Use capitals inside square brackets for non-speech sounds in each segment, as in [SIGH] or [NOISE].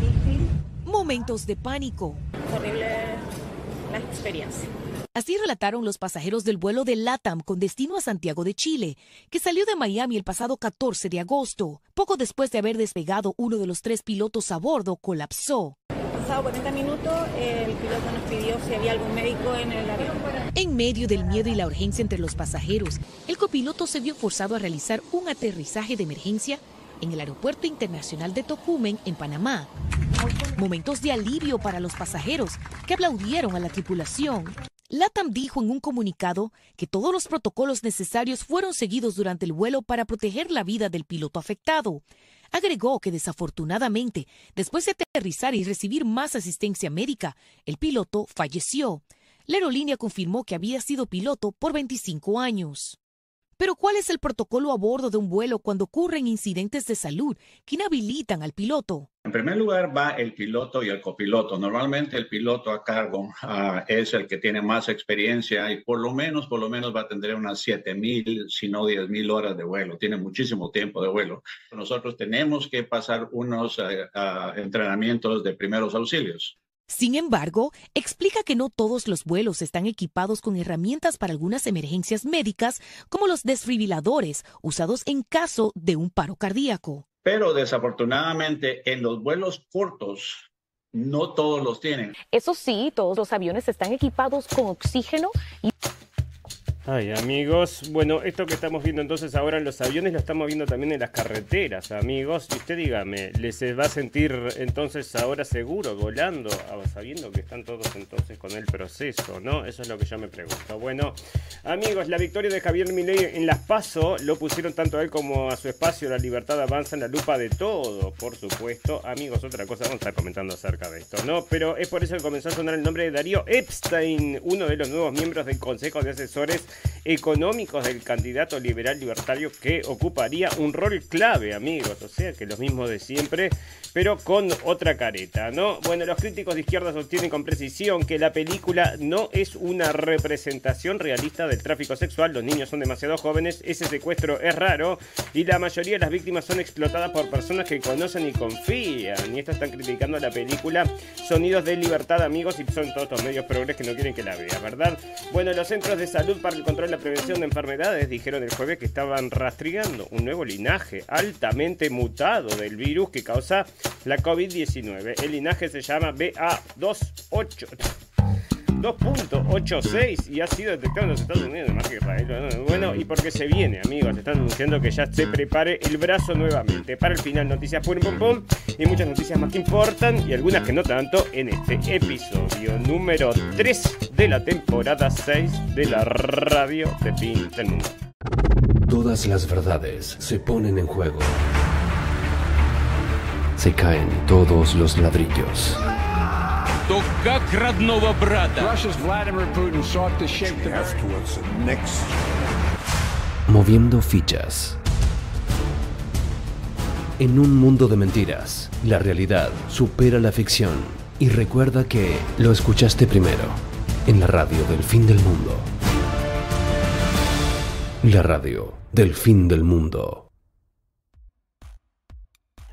difícil. Momentos de pánico. Horrible la experiencia. Así relataron los pasajeros del vuelo de LATAM con destino a Santiago de Chile, que salió de Miami el pasado 14 de agosto. Poco después de haber despegado, uno de los tres pilotos a bordo colapsó. Pasado 40 minutos, el piloto nos pidió si había algún médico en el avión. En medio del miedo y la urgencia entre los pasajeros, el copiloto se vio forzado a realizar un aterrizaje de emergencia en el Aeropuerto Internacional de Tocumen, en Panamá. Momentos de alivio para los pasajeros que aplaudieron a la tripulación. LATAM dijo en un comunicado que todos los protocolos necesarios fueron seguidos durante el vuelo para proteger la vida del piloto afectado. Agregó que desafortunadamente, después de aterrizar y recibir más asistencia médica, el piloto falleció. La aerolínea confirmó que había sido piloto por 25 años. Pero ¿cuál es el protocolo a bordo de un vuelo cuando ocurren incidentes de salud que inhabilitan al piloto? En primer lugar va el piloto y el copiloto. Normalmente el piloto a cargo uh, es el que tiene más experiencia y por lo menos, por lo menos va a tener unas 7 mil, si no 10 mil horas de vuelo. Tiene muchísimo tiempo de vuelo. Nosotros tenemos que pasar unos uh, entrenamientos de primeros auxilios. Sin embargo, explica que no todos los vuelos están equipados con herramientas para algunas emergencias médicas, como los desfibriladores usados en caso de un paro cardíaco. Pero desafortunadamente en los vuelos cortos no todos los tienen. Eso sí, todos los aviones están equipados con oxígeno y Ay, amigos. Bueno, esto que estamos viendo entonces ahora en los aviones lo estamos viendo también en las carreteras, amigos. Y usted dígame, ¿les va a sentir entonces ahora seguro volando, sabiendo que están todos entonces con el proceso, no? Eso es lo que yo me pregunto. Bueno, amigos, la victoria de Javier Milei en Las Paso lo pusieron tanto a él como a su espacio La Libertad Avanza en la lupa de todo, por supuesto. Amigos, otra cosa, vamos a estar comentando acerca de esto, ¿no? Pero es por eso que comenzó a sonar el nombre de Darío Epstein, uno de los nuevos miembros del Consejo de Asesores económicos del candidato liberal libertario que ocuparía un rol clave, amigos, o sea que los mismos de siempre, pero con otra careta, ¿no? Bueno, los críticos de izquierda sostienen con precisión que la película no es una representación realista del tráfico sexual, los niños son demasiado jóvenes, ese secuestro es raro y la mayoría de las víctimas son explotadas por personas que conocen y confían, y esto están criticando la película Sonidos de Libertad, amigos, y son todos estos medios progres que no quieren que la vea, ¿verdad? Bueno, los centros de salud para control de la prevención de enfermedades dijeron el jueves que estaban rastreando un nuevo linaje altamente mutado del virus que causa la COVID-19. El linaje se llama BA28. 2.86 y ha sido detectado en los Estados Unidos, más que Israel. Bueno, y porque se viene, amigos, están anunciando que ya se prepare el brazo nuevamente. Para el final, noticias pum pum pum y muchas noticias más que importan y algunas que no tanto en este episodio número 3 de la temporada 6 de la radio de Fin del Mundo. Todas las verdades se ponen en juego. Se caen todos los ladrillos. То как родного брата. Russia's Vladimir Putin sought to shape the towards the next. Moviendo fichas. En un mundo de mentiras, la realidad supera la ficción. Y recuerda que lo escuchaste primero en la radio del fin del mundo. La radio del fin del mundo.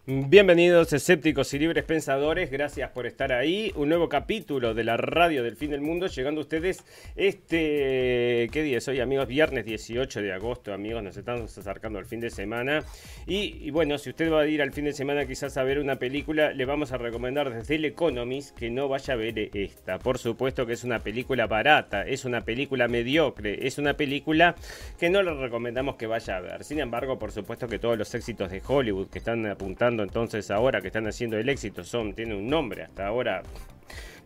Bienvenidos escépticos y libres pensadores, gracias por estar ahí. Un nuevo capítulo de la radio del fin del mundo, llegando a ustedes este, ¿qué día es hoy amigos? Viernes 18 de agosto amigos, nos estamos acercando al fin de semana. Y, y, bueno, si usted va a ir al fin de semana quizás a ver una película, le vamos a recomendar desde el Economist que no vaya a ver esta. Por supuesto que es una película barata, es una película mediocre, es una película que no le recomendamos que vaya a ver. Sin embargo, por supuesto que todos los éxitos de Hollywood que están apuntando entonces ahora que están haciendo el éxito son, tiene un nombre hasta ahora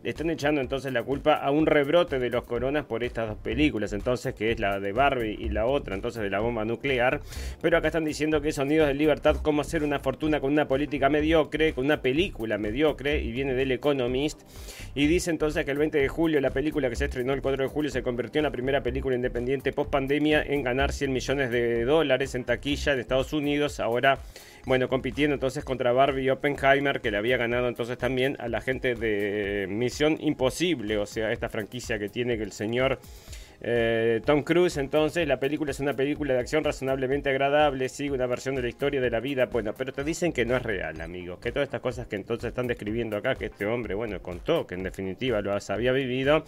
le están echando entonces la culpa a un rebrote de los coronas por estas dos películas, entonces que es la de Barbie y la otra entonces de la bomba nuclear, pero acá están diciendo que Sonidos de Libertad, cómo hacer una fortuna con una política mediocre, con una película mediocre, y viene del Economist, y dice entonces que el 20 de julio la película que se estrenó el 4 de julio se convirtió en la primera película independiente post pandemia en ganar 100 millones de dólares en taquilla en Estados Unidos, ahora bueno, compitiendo entonces contra Barbie y Oppenheimer, que le había ganado entonces también a la gente de Misión Imposible, o sea, esta franquicia que tiene que el señor eh, Tom Cruise, entonces la película es una película de acción razonablemente agradable, sigue una versión de la historia de la vida, bueno, pero te dicen que no es real, amigos, que todas estas cosas que entonces están describiendo acá, que este hombre, bueno, contó, que en definitiva lo había vivido,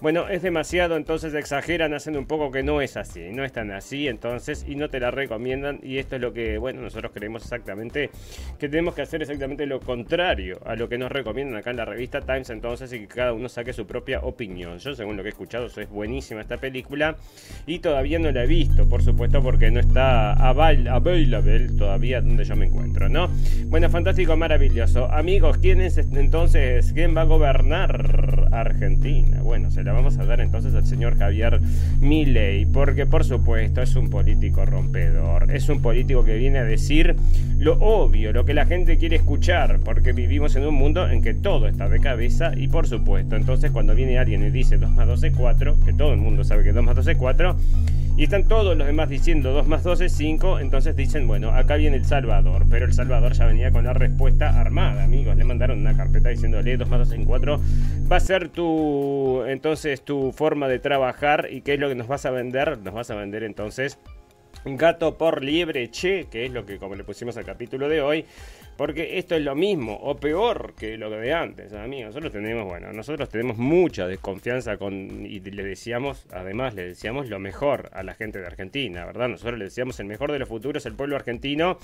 bueno, es demasiado, entonces exageran, hacen un poco que no es así, no es tan así, entonces, y no te la recomiendan, y esto es lo que, bueno, nosotros creemos exactamente, que tenemos que hacer exactamente lo contrario a lo que nos recomiendan acá en la revista Times, entonces, y que cada uno saque su propia opinión. Yo, según lo que he escuchado, es buenísima película y todavía no la he visto, por supuesto, porque no está available todavía donde yo me encuentro, ¿no? Bueno, fantástico, maravilloso. Amigos, ¿quién es entonces, quién va a gobernar Argentina? Bueno, se la vamos a dar entonces al señor Javier Milei, porque por supuesto es un político rompedor, es un político que viene a decir lo obvio, lo que la gente quiere escuchar, porque vivimos en un mundo en que todo está de cabeza y por supuesto, entonces cuando viene alguien y dice 2 más 2 es 4, que todo el mundo sabe que 2 más 2 es 4, y están todos los demás diciendo 2 más 2 es 5, entonces dicen, bueno, acá viene El Salvador, pero El Salvador ya venía con la respuesta armada, amigos, le mandaron una carpeta diciéndole 2 más 2 es 4, va a ser tu, entonces, tu forma de trabajar. Y qué es lo que nos vas a vender, nos vas a vender entonces gato por liebre, che, que es lo que como le pusimos al capítulo de hoy, porque esto es lo mismo o peor que lo de antes, amigos. Nosotros tenemos, bueno, nosotros tenemos mucha desconfianza con y le decíamos, además le decíamos lo mejor a la gente de Argentina, ¿verdad? Nosotros le decíamos el mejor de los futuros el pueblo argentino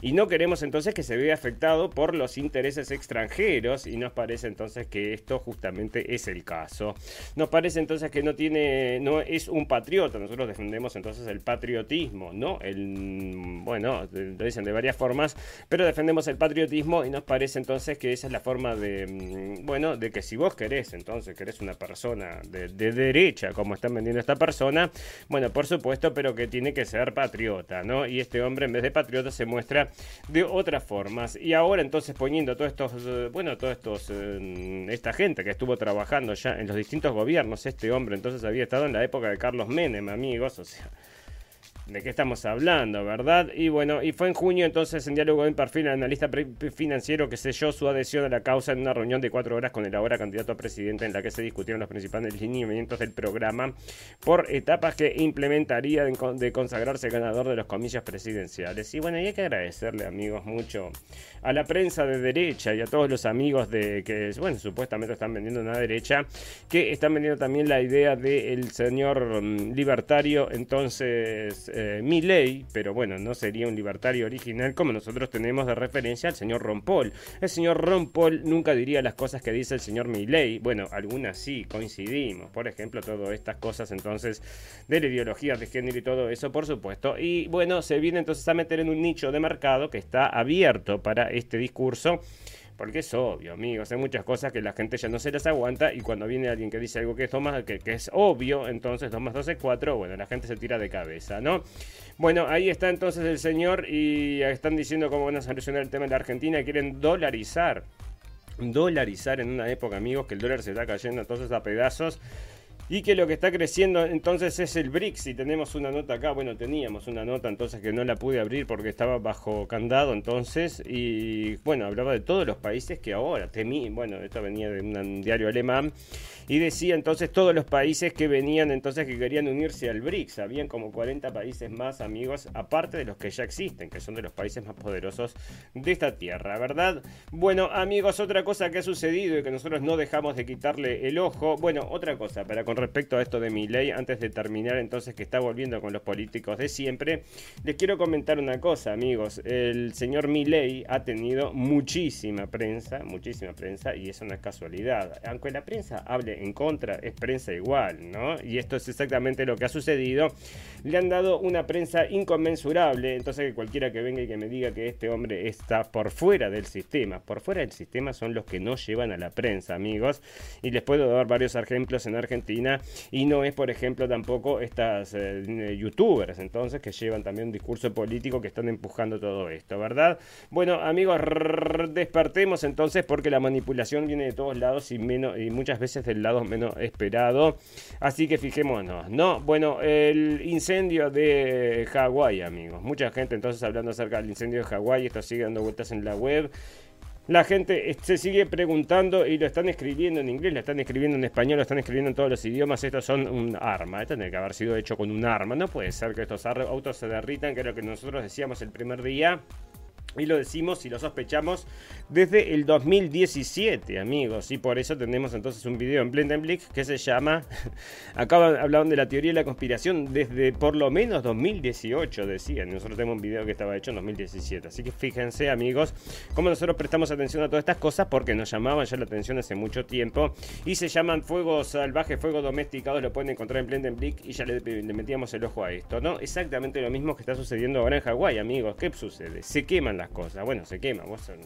y no queremos entonces que se vea afectado por los intereses extranjeros y nos parece entonces que esto justamente es el caso. Nos parece entonces que no tiene no es un patriota, nosotros defendemos entonces el patriotismo, ¿no? El bueno, lo dicen de varias formas, pero defendemos el patriotismo y nos parece entonces que esa es la forma de, mm, bueno, de que si vos querés, entonces querés una persona de, derecha, como están vendiendo esta persona, bueno, por supuesto, pero que tiene que ser patriota, ¿no? Y este hombre en vez de patriota se muestra de otras formas. Y ahora entonces poniendo todos estos, eh, bueno, todos estos, eh, esta gente que estuvo trabajando ya en los distintos gobiernos, este hombre entonces había estado en la época de Carlos Menem, amigos, o sea de qué estamos hablando, ¿verdad? Y bueno, y fue en junio entonces en diálogo en perfil el analista financiero que selló su adhesión a la causa en una reunión de cuatro horas con el ahora candidato a presidente en la que se discutieron los principales lineamientos del programa por etapas que implementaría de, consagrarse ganador de los comillas presidenciales. Y bueno, y hay que agradecerle amigos mucho a la prensa de derecha y a todos los amigos de que, bueno, supuestamente están vendiendo una derecha, que están vendiendo también la idea del señor mm, libertario, entonces eh, mi ley, pero bueno, no sería un libertario original como nosotros tenemos de referencia al señor Ron Paul. El señor Ron Paul nunca diría las cosas que dice el señor Milley. Bueno, algunas sí, coincidimos. Por ejemplo, todas estas cosas entonces de la ideología de género y todo eso, por supuesto. Y bueno, se viene entonces a meter en un nicho de mercado que está abierto para este discurso. Porque es obvio, amigos, hay muchas cosas que la gente ya no se las aguanta y cuando viene alguien que dice algo que es, que, que es obvio, entonces 2 más 2 es 4, bueno, la gente se tira de cabeza, ¿no? Bueno, ahí está entonces el señor y están diciendo cómo van a solucionar el tema de la Argentina, quieren dolarizar dolarizar en una época, amigos, que el dólar se está cayendo entonces a pedazos y que lo que está creciendo entonces es el BRICS. Y tenemos una nota acá, bueno, teníamos una nota entonces que no la pude abrir porque estaba bajo candado entonces. Y bueno, hablaba de todos los países que ahora, temí, bueno, esto venía de un diario alemán. Y decía entonces todos los países que venían entonces que querían unirse al BRICS. Habían como 40 países más, amigos, aparte de los que ya existen, que son de los países más poderosos de esta tierra, ¿verdad? Bueno, amigos, otra cosa que ha sucedido y que nosotros no dejamos de quitarle el ojo. Bueno, otra cosa, para con respecto a esto de mi ley, antes de terminar entonces que está volviendo con los políticos de siempre, les quiero comentar una cosa, amigos. El señor Milei ha tenido muchísima prensa, muchísima prensa, y eso no es casualidad. Aunque la prensa hable en contra, es prensa igual, ¿no? Y esto es exactamente lo que ha sucedido. Le han dado una prensa inconmensurable, entonces que cualquiera que venga y que me diga que este hombre está por fuera del sistema, por fuera del sistema son los que no llevan a la prensa, amigos. Y les puedo dar varios ejemplos en Argentina y no es, por ejemplo, tampoco estas eh, youtubers, entonces, que llevan también un discurso político que están empujando todo esto, ¿verdad? Bueno, amigos, despertemos entonces porque la manipulación viene de todos lados y, menos, y muchas veces del lado menos esperado. Así que fijémonos, ¿no? Bueno, el incendio de Hawái, amigos. Mucha gente entonces hablando acerca del incendio de Hawái, esto sigue dando vueltas en la web. La gente se sigue preguntando y lo están escribiendo en inglés, lo están escribiendo en español, lo están escribiendo en todos los idiomas. Estos son un arma. Esto tiene que haber sido hecho con un arma. No puede ser que estos autos se derritan, que es lo que nosotros decíamos el primer día. Y lo decimos y lo sospechamos desde el 2017, amigos. Y por eso tenemos entonces un video en Blendenblick que se llama. [LAUGHS] Acaban hablaban de la teoría de la conspiración desde por lo menos 2018, decían. Nosotros tenemos un video que estaba hecho en 2017. Así que fíjense, amigos, cómo nosotros prestamos atención a todas estas cosas porque nos llamaban ya la atención hace mucho tiempo. Y se llaman fuego salvaje, fuego domesticado. Lo pueden encontrar en Blendenblick y ya le, le metíamos el ojo a esto, ¿no? Exactamente lo mismo que está sucediendo ahora en Hawái, amigos. ¿Qué sucede? Se queman las cosas. Bueno, se quema,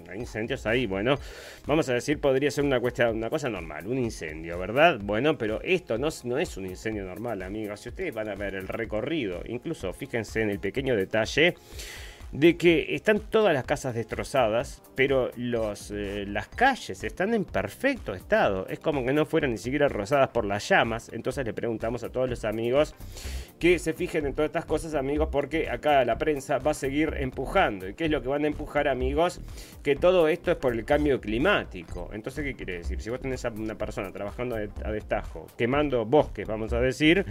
hay incendios ahí, bueno, vamos a decir, podría ser una, cuestión, una cosa normal, un incendio, ¿verdad? Bueno, pero esto no, no es un incendio normal, amigos. Si ustedes van a ver el recorrido, incluso fíjense en el pequeño detalle de que están todas las casas destrozadas, pero los, eh, las calles están en perfecto estado. Es como que no fueran ni siquiera rozadas por las llamas. Entonces le preguntamos a todos los amigos que se fijen en todas estas cosas, amigos, porque acá la prensa va a seguir empujando. ¿Y qué es lo que van a empujar, amigos? Que todo esto es por el cambio climático. Entonces, ¿qué quiere decir? Si vos tenés a una persona trabajando a destajo, quemando bosques, vamos a decir,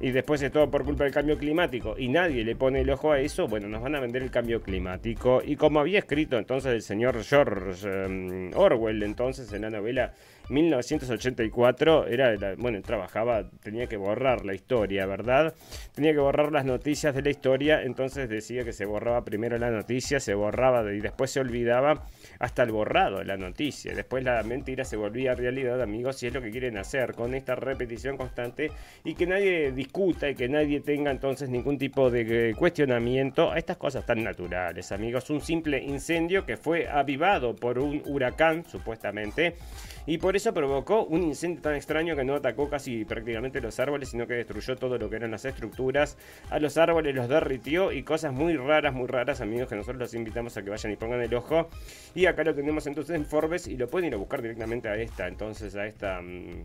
y después es todo por culpa del cambio climático y nadie le pone el ojo a eso, bueno, nos van a vender el cambio climático. Y como había escrito entonces el señor George em, Orwell, entonces en la novela 1984 era, bueno, trabajaba, tenía que borrar la historia, ¿verdad? Tenía que borrar las noticias de la historia, entonces decía que se borraba primero la noticia, se borraba y después se olvidaba hasta el borrado de la noticia. Después la mentira se volvía realidad, amigos, y es lo que quieren hacer con esta repetición constante y que nadie discuta y que nadie tenga entonces ningún tipo de cuestionamiento a estas cosas tan naturales, amigos. Un simple incendio que fue avivado por un huracán, supuestamente, y por eso provocó un incendio tan extraño que no atacó casi prácticamente los árboles, sino que destruyó todo lo que eran las estructuras. A los árboles los derritió y cosas muy raras, muy raras, amigos, que nosotros los invitamos a que vayan y pongan el ojo. Y acá lo tenemos entonces en Forbes y lo pueden ir a buscar directamente a esta, entonces a esta... Mm,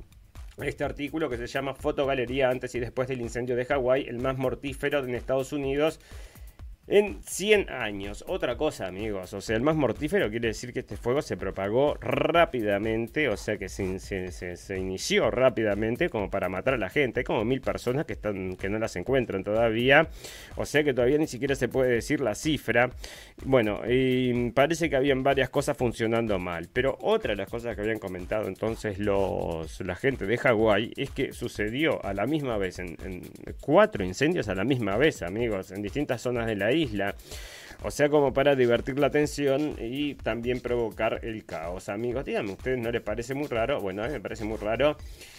este artículo que se llama Fotogalería antes y después del incendio de Hawái, el más mortífero en Estados Unidos en 100 años. Otra cosa, amigos. O sea, el más mortífero quiere decir que este fuego se propagó rápidamente. O sea, que se, se, inició rápidamente como para matar a la gente. Hay como mil personas que, están, que no las encuentran todavía. O sea que todavía ni siquiera se puede decir la cifra. Bueno, y parece que habían varias cosas funcionando mal. Pero otra de las cosas que habían comentado entonces los, la gente de Hawái es que sucedió a la misma vez, en, en cuatro incendios a la misma vez, amigos, en distintas zonas de la isla. O sea, como para divertir la atención y también provocar el caos. Amigos, díganme, ¿a ustedes no les parece muy raro? Bueno, a mí me parece muy raro.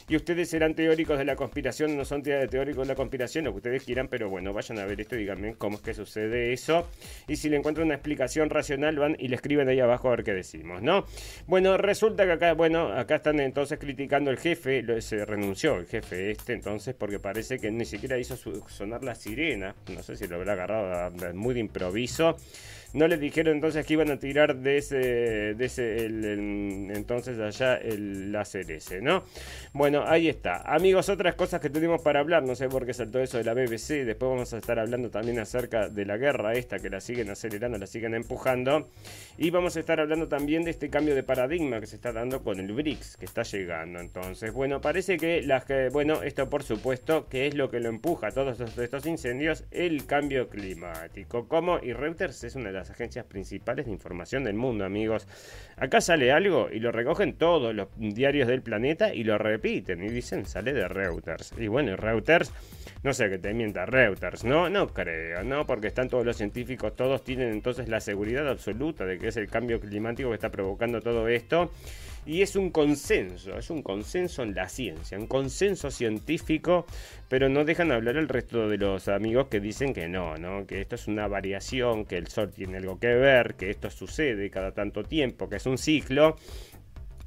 Y ustedes serán teóricos de la conspiración, no son teóricos de la conspiración, lo que ustedes quieran, pero bueno, vayan a ver esto y díganme cómo es que sucede eso. Y si le encuentran una explicación racional, van y le escriben ahí abajo a ver qué decimos, ¿no? Bueno, resulta que acá, bueno, acá están entonces criticando el jefe, se renunció el jefe este, entonces, porque parece que ni siquiera hizo sonar la sirena. No sé si lo habrá agarrado muy de improviso. up. No les dijeron entonces que iban a tirar de ese, de ese entonces allá el láser ese, ¿no? Bueno, ahí está. Amigos, otras cosas que tenemos para hablar, no sé por qué saltó eso de la BBC, después vamos a estar hablando también acerca de la guerra esta, que la siguen acelerando, la siguen empujando, y vamos a estar hablando también de este cambio de paradigma que se está dando con el BRICS, que está llegando. Entonces, bueno, parece que las que, bueno, esto por supuesto, que es lo que lo empuja a todos estos incendios, el cambio climático. Como, y Reuters es una de las agencias principales de información del mundo, amigos. Acá sale algo y lo recogen todos los diarios del planeta y lo repiten y dicen sale de Reuters. Y bueno, Reuters, no sé que te mienta Reuters, no, no creo, no, porque están todos los científicos, todos tienen entonces la seguridad absoluta de que es el cambio climático que está provocando todo esto. Y es un consenso, es un consenso en la ciencia, un consenso científico, pero no dejan hablar el resto de los amigos que dicen que no, ¿no? Que esto es una variación, que el Sol tiene algo que ver, que esto sucede cada tanto tiempo, que es un ciclo.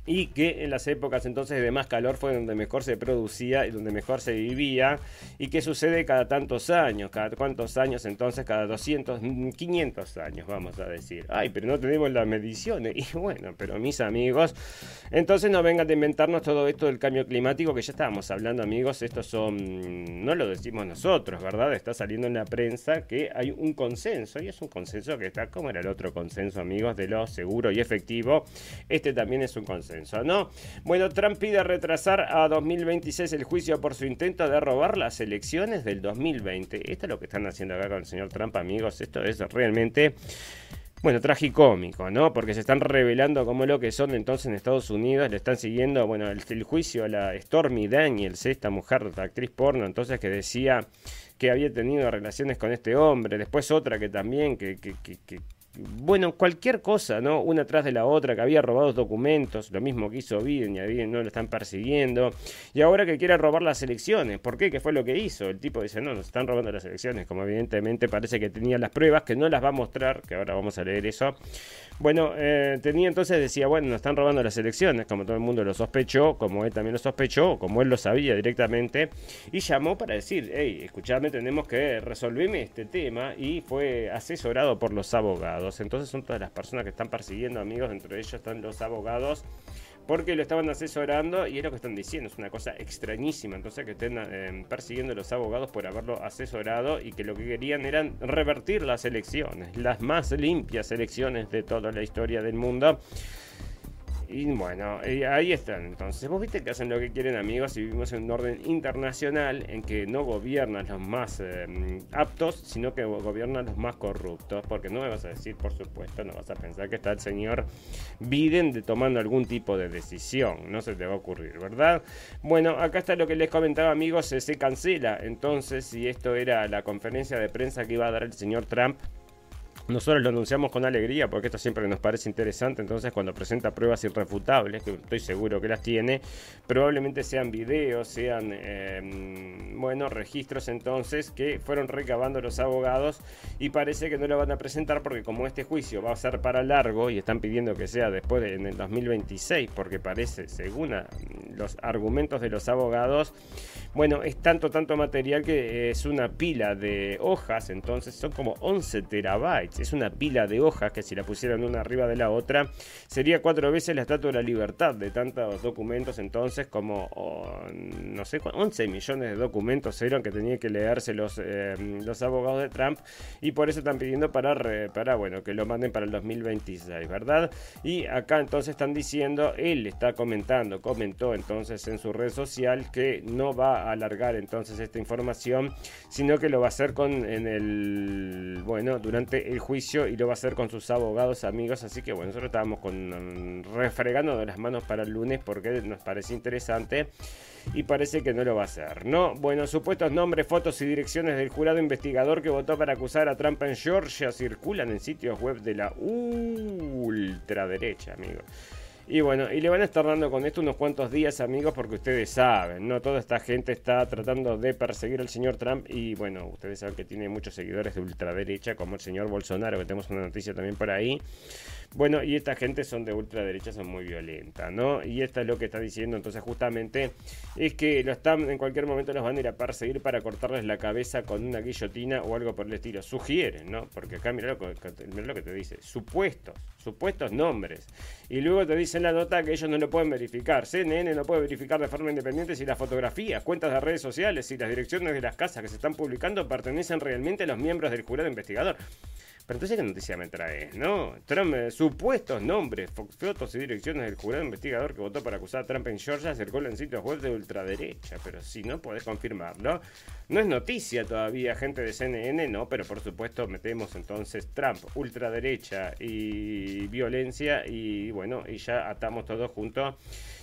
Y que en las épocas entonces de más calor fue donde mejor se producía y donde mejor se vivía. Y que sucede cada tantos años, cada cuántos años entonces, cada 200, 500 años vamos a decir. Ay, pero no tenemos las mediciones. [LAUGHS] Y bueno, pero mis amigos, entonces no vengan de inventarnos todo esto del cambio climático que ya estábamos hablando amigos, estos son, no lo decimos nosotros, ¿verdad? Está saliendo en la prensa que hay un consenso y es un consenso que está como era el otro consenso amigos de lo seguro y efectivo, este también es un consenso ¿no? Bueno, Trump pide retrasar a 2026 el juicio por su intento de robar las elecciones del 2020. Esto es lo que están haciendo acá con el señor Trump, amigos. Esto es realmente... Bueno, tragicómico, ¿no? Porque se están revelando como lo que son entonces en Estados Unidos, le están siguiendo, bueno, el, juicio a la Stormy Daniels, esta mujer, actriz porno, entonces que decía que había tenido relaciones con este hombre, después otra que también, que, que, que bueno, cualquier cosa, ¿no? Una tras de la otra, que había robado documentos, lo mismo que hizo Biden y a Biden no lo están persiguiendo, y ahora que quiere robar las elecciones, ¿por qué? ¿Qué fue lo que hizo? El tipo dice, no, nos están robando las elecciones, como evidentemente parece que tenía las pruebas, que no las va a mostrar, que ahora vamos a leer eso. Bueno, eh, tenía entonces, decía, bueno, nos están robando las elecciones, como todo el mundo lo sospechó, como él también lo sospechó, como él lo sabía directamente, y llamó para decir, hey, escuchame, tenemos que resolverme este tema, y fue asesorado por los abogados. Entonces son todas las personas que están persiguiendo amigos, entre ellos están los abogados, porque lo estaban asesorando y es lo que están diciendo, es una cosa extrañísima. Entonces que estén eh, persiguiendo los abogados por haberlo asesorado y que lo que querían eran revertir las elecciones, las más limpias elecciones de toda la historia del mundo. Y bueno, ahí están. Entonces, vos viste que hacen lo que quieren amigos y vivimos en un orden internacional en que no gobiernan los más eh, aptos, sino que gobiernan los más corruptos. Porque no me vas a decir, por supuesto, no vas a pensar que está el señor Biden de tomando algún tipo de decisión. No se te va a ocurrir, ¿verdad? Bueno, acá está lo que les comentaba amigos, se cancela. Entonces, si esto era la conferencia de prensa que iba a dar el señor Trump nosotros lo anunciamos con alegría porque esto siempre nos parece interesante. Entonces, cuando presenta pruebas irrefutables, que estoy seguro que las tiene, probablemente sean videos, sean, eh, bueno, registros entonces que fueron recabando los abogados y parece que no lo van a presentar porque, como este juicio va a ser para largo y están pidiendo que sea después de, en el 2026, porque parece, según los argumentos de los abogados, bueno, es tanto, tanto material que es una pila de hojas, entonces son como 11 terabytes. Es una pila de hojas que si la pusieran una arriba de la otra sería cuatro veces la estatua de la libertad de tantos documentos entonces como no sé 11 millones de documentos eran que tenían que leerse los, eh, los abogados de Trump y por eso están pidiendo para, para bueno que lo manden para el 2026 verdad y acá entonces están diciendo él está comentando comentó entonces en su red social que no va a alargar entonces esta información sino que lo va a hacer con en el bueno durante el juicio y lo va a hacer con sus abogados amigos. Así que bueno, nosotros estábamos con, refregando de las manos para el lunes porque nos parece interesante y parece que no lo va a hacer. No, bueno, supuestos nombres, fotos y direcciones del jurado investigador que votó para acusar a Trump en Georgia circulan en sitios web de la ultraderecha, amigos. Y bueno, y le van a estar dando con esto unos cuantos días, amigos, porque ustedes saben, ¿no? Toda esta gente está tratando de perseguir al señor Trump y bueno, ustedes saben que tiene muchos seguidores de ultraderecha, como el señor Bolsonaro, que tenemos una noticia también por ahí. Bueno, y esta gente son de ultraderecha, son muy violentas, ¿no? Y esto es lo que está diciendo, entonces justamente es que lo están, en cualquier momento los van a ir a perseguir para cortarles la cabeza con una guillotina o algo por el estilo. Sugieren, ¿no? Porque acá mira lo, lo que te dice, supuestos, supuestos nombres. Y luego te dicen la nota que ellos no lo pueden verificar. CNN no puede verificar de forma independiente si las fotografías, cuentas de redes sociales y las direcciones de las casas que se están publicando pertenecen realmente a los miembros del jurado investigador. Pero entonces, ¿qué noticia me traes? ¿No? Trump, eh, supuestos nombres, fotos y direcciones del jurado investigador que votó para acusar a Trump en Georgia circulan en sitios web de ultraderecha. Pero si no podés confirmarlo, no es noticia todavía, gente de CNN, no, pero por supuesto metemos entonces Trump, ultraderecha y violencia y bueno, y ya atamos todo junto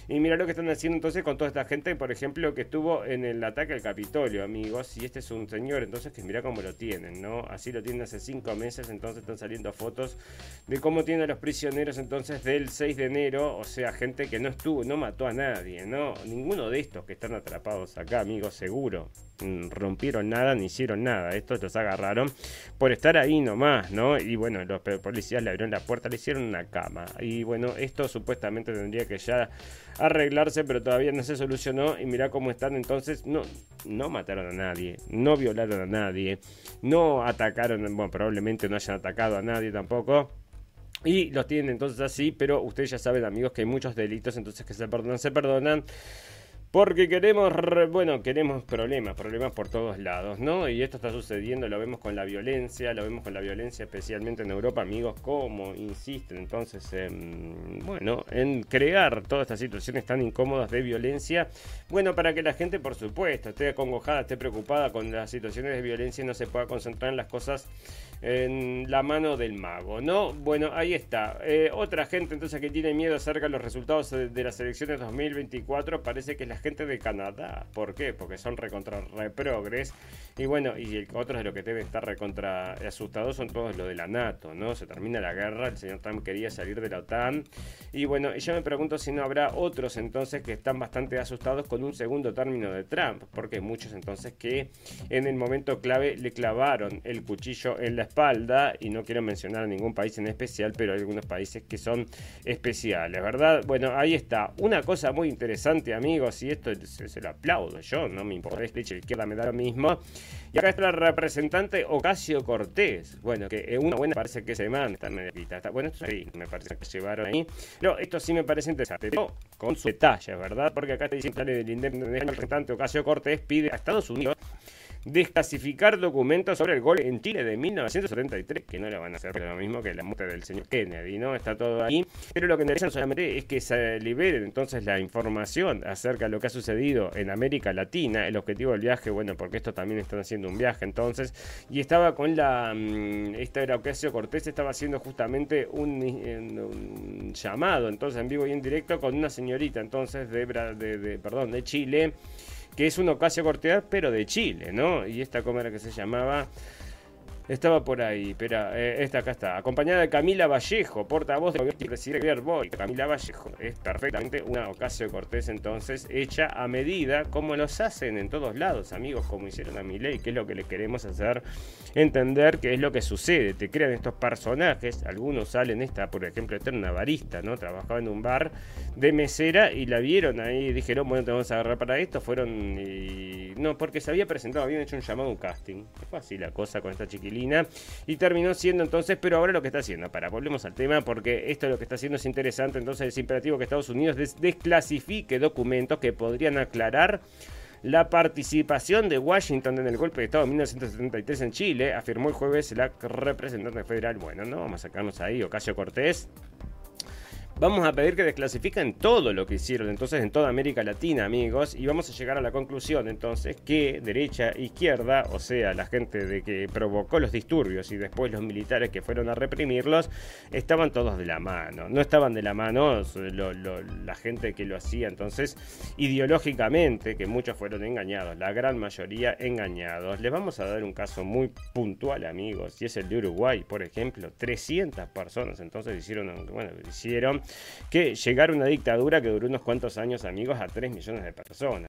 Y mira lo que están haciendo entonces con toda esta gente, por ejemplo, que estuvo en el ataque al Capitolio, amigos. Y este es un señor, entonces, que mira cómo lo tienen, ¿no? Así lo tienen hace cinco meses, entonces están saliendo fotos de cómo tienen a los prisioneros entonces del 6 de enero. O sea, gente que no estuvo, no mató a nadie, ¿no? Ninguno de estos que están atrapados acá, amigos, seguro. Mm, rompieron nada ni hicieron nada. Estos los agarraron por estar ahí nomás, ¿no? Y bueno, los policías le abrieron la puerta, le hicieron una cama. Y bueno, esto supuestamente tendría que ya arreglarse, pero todavía no se solucionó. Y mira cómo están entonces. No, no mataron a nadie, no violaron a nadie, no atacaron, bueno, probablemente no hayan atacado a nadie tampoco. Y los tienen entonces así, pero ustedes ya saben, amigos, que hay muchos delitos, entonces que se perdonan, se perdonan. Porque queremos, bueno, queremos problemas, problemas por todos lados, ¿no? Y esto está sucediendo, lo vemos con la violencia, lo vemos con la violencia especialmente en Europa, amigos, cómo insisten entonces en, bueno, en crear todas estas situaciones tan incómodas de violencia. Bueno, para que la gente, por supuesto, esté acongojada, esté preocupada con las situaciones de violencia y no se pueda concentrar en las cosas en la mano del mago, ¿no? Bueno, ahí está. Eh, otra gente entonces que tiene miedo acerca de los resultados de, las elecciones 2024 parece que es la gente de Canadá. ¿Por qué? Porque son recontra reprogres. Y bueno, y otros de los que deben estar recontra asustados son todos los de la NATO, ¿no? Se termina la guerra, el señor Trump quería salir de la OTAN. Y bueno, yo me pregunto si no habrá otros entonces que están bastante asustados con un segundo término de Trump. Porque muchos entonces que en el momento clave le clavaron el cuchillo en la espalda, y no quiero mencionar ningún país en especial, pero hay algunos países que son especiales, ¿verdad? Bueno, ahí está. Una cosa muy interesante, amigos, y esto se, lo aplaudo yo, no me importa, la izquierda me da lo mismo. Y acá está la representante Ocasio Cortés. Bueno, que una buena parece que se manda. Está, bueno, esto sí, me parece que llevaron ahí. Pero esto sí me parece interesante. Pero con su detalle, ¿verdad? Porque acá te dicen que del representante Ocasio Cortés pide a Estados Unidos desclasificar documentos sobre el gol en Chile de 1973, que no lo van a hacer, pero lo mismo que la muerte del señor Kennedy, ¿no? Está todo ahí. Pero lo que interesa solamente es que se libere entonces la información acerca de lo que ha sucedido en América Latina. El objetivo del viaje, bueno, porque esto también están haciendo un viaje entonces. Y estaba con la. Mm, esta era Ocasio Cortés, estaba haciendo justamente un, un, llamado, entonces en vivo y en directo, con una señorita entonces de, de, de perdón, de Chile que es un Ocasio Cortés, pero de Chile, ¿no? Y esta, ¿cómo era que se llamaba? Estaba por ahí, espera, eh, esta acá está. Acompañada de Camila Vallejo, portavoz del gobierno presidente Boy. Camila Vallejo es perfectamente una Ocasio Cortés, entonces, hecha a medida, como los hacen en todos lados, amigos, como hicieron a Milei, que es lo que le queremos hacer entender, que es lo que sucede. Te crean estos personajes, algunos salen, esta, por ejemplo, esta era una barista, ¿no? Trabajaba en un bar de mesera y la vieron ahí, dijeron, bueno, te vamos a agarrar para esto. Fueron y. No, porque se había presentado, habían hecho un llamado, un casting. Fue así la cosa con esta y terminó siendo entonces, pero ahora lo que está haciendo, para, volvemos al tema porque esto lo que está haciendo es interesante, entonces es imperativo que Estados Unidos desclasifique documentos que podrían aclarar la participación de Washington en el golpe de Estado de 1973 en Chile, afirmó el jueves la representante federal. Bueno, no vamos a sacarnos ahí, Ocasio Cortés Vamos a pedir que desclasifiquen todo lo que hicieron entonces en toda América Latina, amigos, y vamos a llegar a la conclusión entonces que derecha e izquierda, o sea, la gente de que provocó los disturbios y después los militares que fueron a reprimirlos, estaban todos de la mano. No estaban de la mano la gente que lo hacía entonces ideológicamente, que muchos fueron engañados, la gran mayoría engañados. Les vamos a dar un caso muy puntual, amigos, y es el de Uruguay, por ejemplo, 300 personas entonces hicieron, bueno, hicieron que llegar a una dictadura que duró unos cuantos años, amigos, a 3 millones de personas.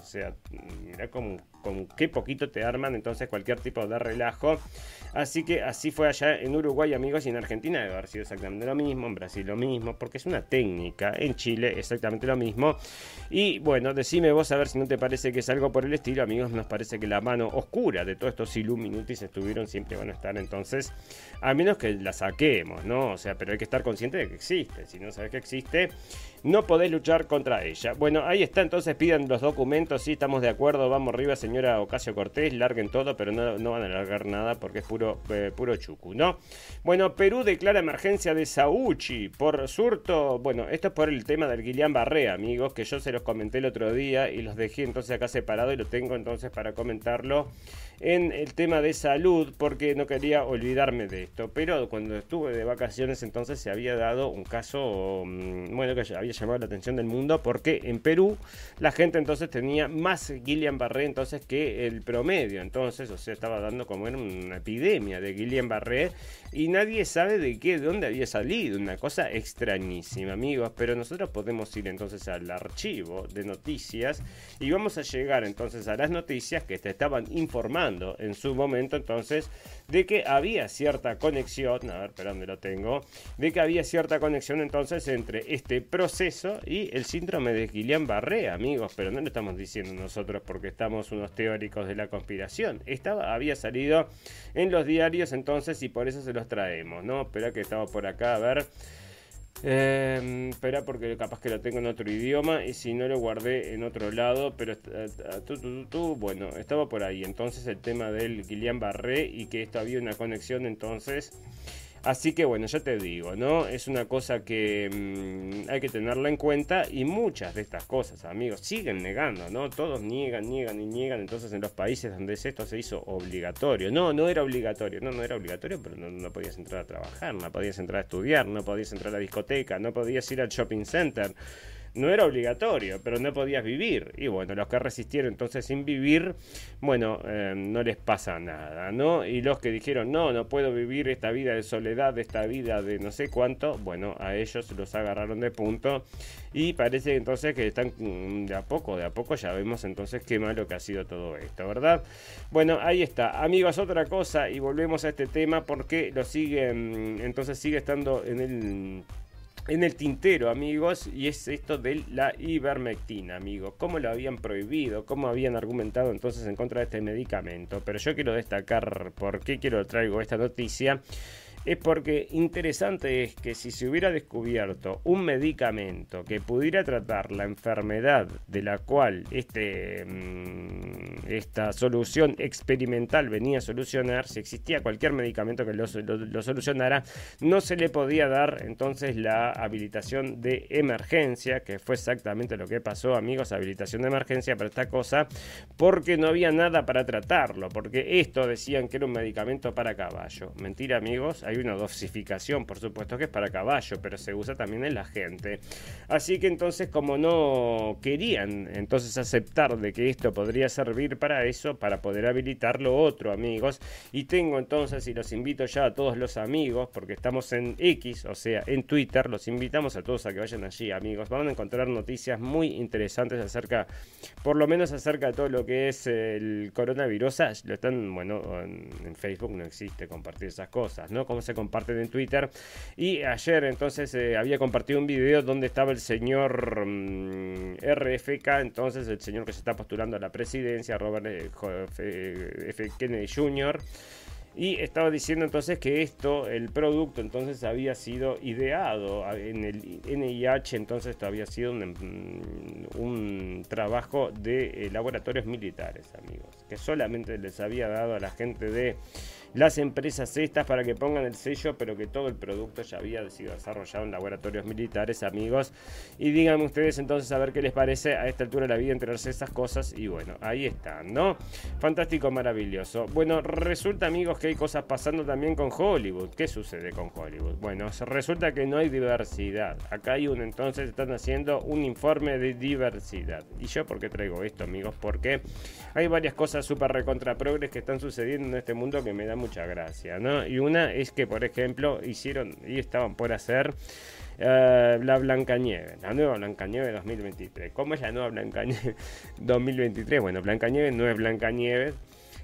O sea, mira con, con, qué poquito te arman entonces cualquier tipo de relajo. Así que así fue allá en Uruguay, amigos, y en Argentina debe haber sido exactamente lo mismo, en Brasil lo mismo, porque es una técnica. En Chile exactamente lo mismo. Y bueno, decime vos a ver si no te parece que es algo por el estilo, amigos. Nos parece que la mano oscura de todos estos Illuminatis estuvieron, siempre van a estar entonces, a menos que la saquemos, ¿no? O sea, pero hay que estar consciente de que existe. Si no sabes que existe, no podés luchar contra ella. Bueno, ahí está, entonces pidan los documentos, sí, estamos de acuerdo, vamos arriba, señor señora Ocasio Cortés, larguen todo, pero no, no van a largar nada porque es puro, eh, puro chucu, ¿no? Bueno, Perú declara emergencia de Sauchi por surto. Bueno, esto es por el tema del Guillain Barré, amigos, que yo se los comenté el otro día y los dejé entonces acá separado y lo tengo entonces para comentarlo en el tema de salud porque no quería olvidarme de esto. Pero cuando estuve de vacaciones entonces se había dado un caso, mm, bueno, que había llamado la atención del mundo porque en Perú la gente entonces tenía más Guillain-Barré entonces que el promedio. Entonces, o sea, estaba dando como era una epidemia de Guillain-Barré y nadie sabe de qué, de dónde había salido. Una cosa extrañísima, amigos. Pero nosotros podemos ir entonces al archivo de noticias y vamos a llegar entonces a las noticias que te estaban informando en su momento entonces de que había cierta conexión, a ver, espera, dónde lo tengo, de que había cierta conexión entonces entre este proceso y el síndrome de Guillain-Barré, amigos, pero no lo estamos diciendo nosotros porque estamos unos teóricos de la conspiración. Estaba, había salido en los diarios entonces y por eso se los traemos, ¿no? Espera que estaba por acá, a ver. Eh, espera, porque capaz que lo tengo en otro idioma y si no lo guardé en otro lado, pero tú, bueno, estaba por ahí. Entonces el tema del Guillain Barré y que esto había una conexión entonces Así que bueno, ya te digo, ¿no? Es una cosa que mm, hay que tenerla en cuenta y muchas de estas cosas, amigos, siguen negando, ¿no? Todos niegan, niegan y niegan. Entonces en los países donde esto se hizo obligatorio, no, no era obligatorio, no, no era obligatorio, pero no, no podías entrar a trabajar, no podías entrar a estudiar, no podías entrar a la discoteca, no podías ir al shopping center no era obligatorio, pero no podías vivir. Y bueno, los que resistieron entonces sin vivir, bueno, eh, no les pasa nada, ¿no? Y los que dijeron, no, no puedo vivir esta vida de soledad, esta vida de no sé cuánto, bueno, a ellos los agarraron de punto. Y parece entonces que están mm, de a poco, de a poco ya vemos entonces qué malo que ha sido todo esto, ¿verdad? Bueno, ahí está. Amigos, otra cosa, y volvemos a este tema porque lo sigue, mm, entonces sigue estando en el en el tintero, amigos, y es esto de la ivermectina, amigos. ¿Cómo lo habían prohibido? ¿Cómo habían argumentado entonces en contra de este medicamento? Pero yo quiero destacar por qué quiero traigo esta noticia es porque interesante es que si se hubiera descubierto un medicamento que pudiera tratar la enfermedad de la cual este, mm, esta solución experimental venía a solucionar, si existía cualquier medicamento que lo, solucionara, no se le podía dar entonces la habilitación de emergencia, que fue exactamente lo que pasó, amigos, habilitación de emergencia para esta cosa, porque no había nada para tratarlo, porque esto decían que era un medicamento para caballo. Mentira, amigos, hay una dosificación, por supuesto que es para caballo, pero se usa también en la gente. Así que entonces, como no querían entonces aceptar de que esto podría servir para eso, para poder habilitar lo otro, amigos, y tengo entonces, y los invito ya a todos los amigos, porque estamos en X, o sea, en Twitter, los invitamos a todos a que vayan allí, amigos. Van a encontrar noticias muy interesantes acerca, por lo menos acerca de todo lo que es el coronavirus. Lo están, bueno, en, Facebook no existe compartir esas cosas, ¿no? Cómo se comparten en Twitter. Y ayer entonces eh, había compartido un video donde estaba el señor mm, RFK, entonces el señor que se está postulando a la presidencia, Robert eh, F. Kennedy Jr. Y estaba diciendo entonces que esto, el producto, entonces había sido ideado en el NIH, entonces esto había sido un, un trabajo de eh, laboratorios militares, amigos, que solamente les había dado a la gente de las empresas estas para que pongan el sello, pero que todo el producto ya había sido desarrollado en laboratorios militares, amigos. Y díganme ustedes entonces a ver qué les parece a esta altura de la vida enterarse esas cosas. Y bueno, ahí están, ¿no? Fantástico, maravilloso. Bueno, resulta, amigos, que hay cosas pasando también con Hollywood. ¿Qué sucede con Hollywood? Bueno, resulta que no hay diversidad. Acá hay un, entonces están haciendo un informe de diversidad. ¿Y yo por qué traigo esto, amigos? Porque hay varias cosas súper recontra progres que están sucediendo en este mundo que me dan mucha gracia, ¿no? Y una es que, por ejemplo, hicieron y estaban por hacer uh, la Blancanieves, la nueva Blancanieves 2023. ¿Cómo es la nueva Blancanieves [LAUGHS] 2023? Bueno, Blancanieves no es Blancanieves.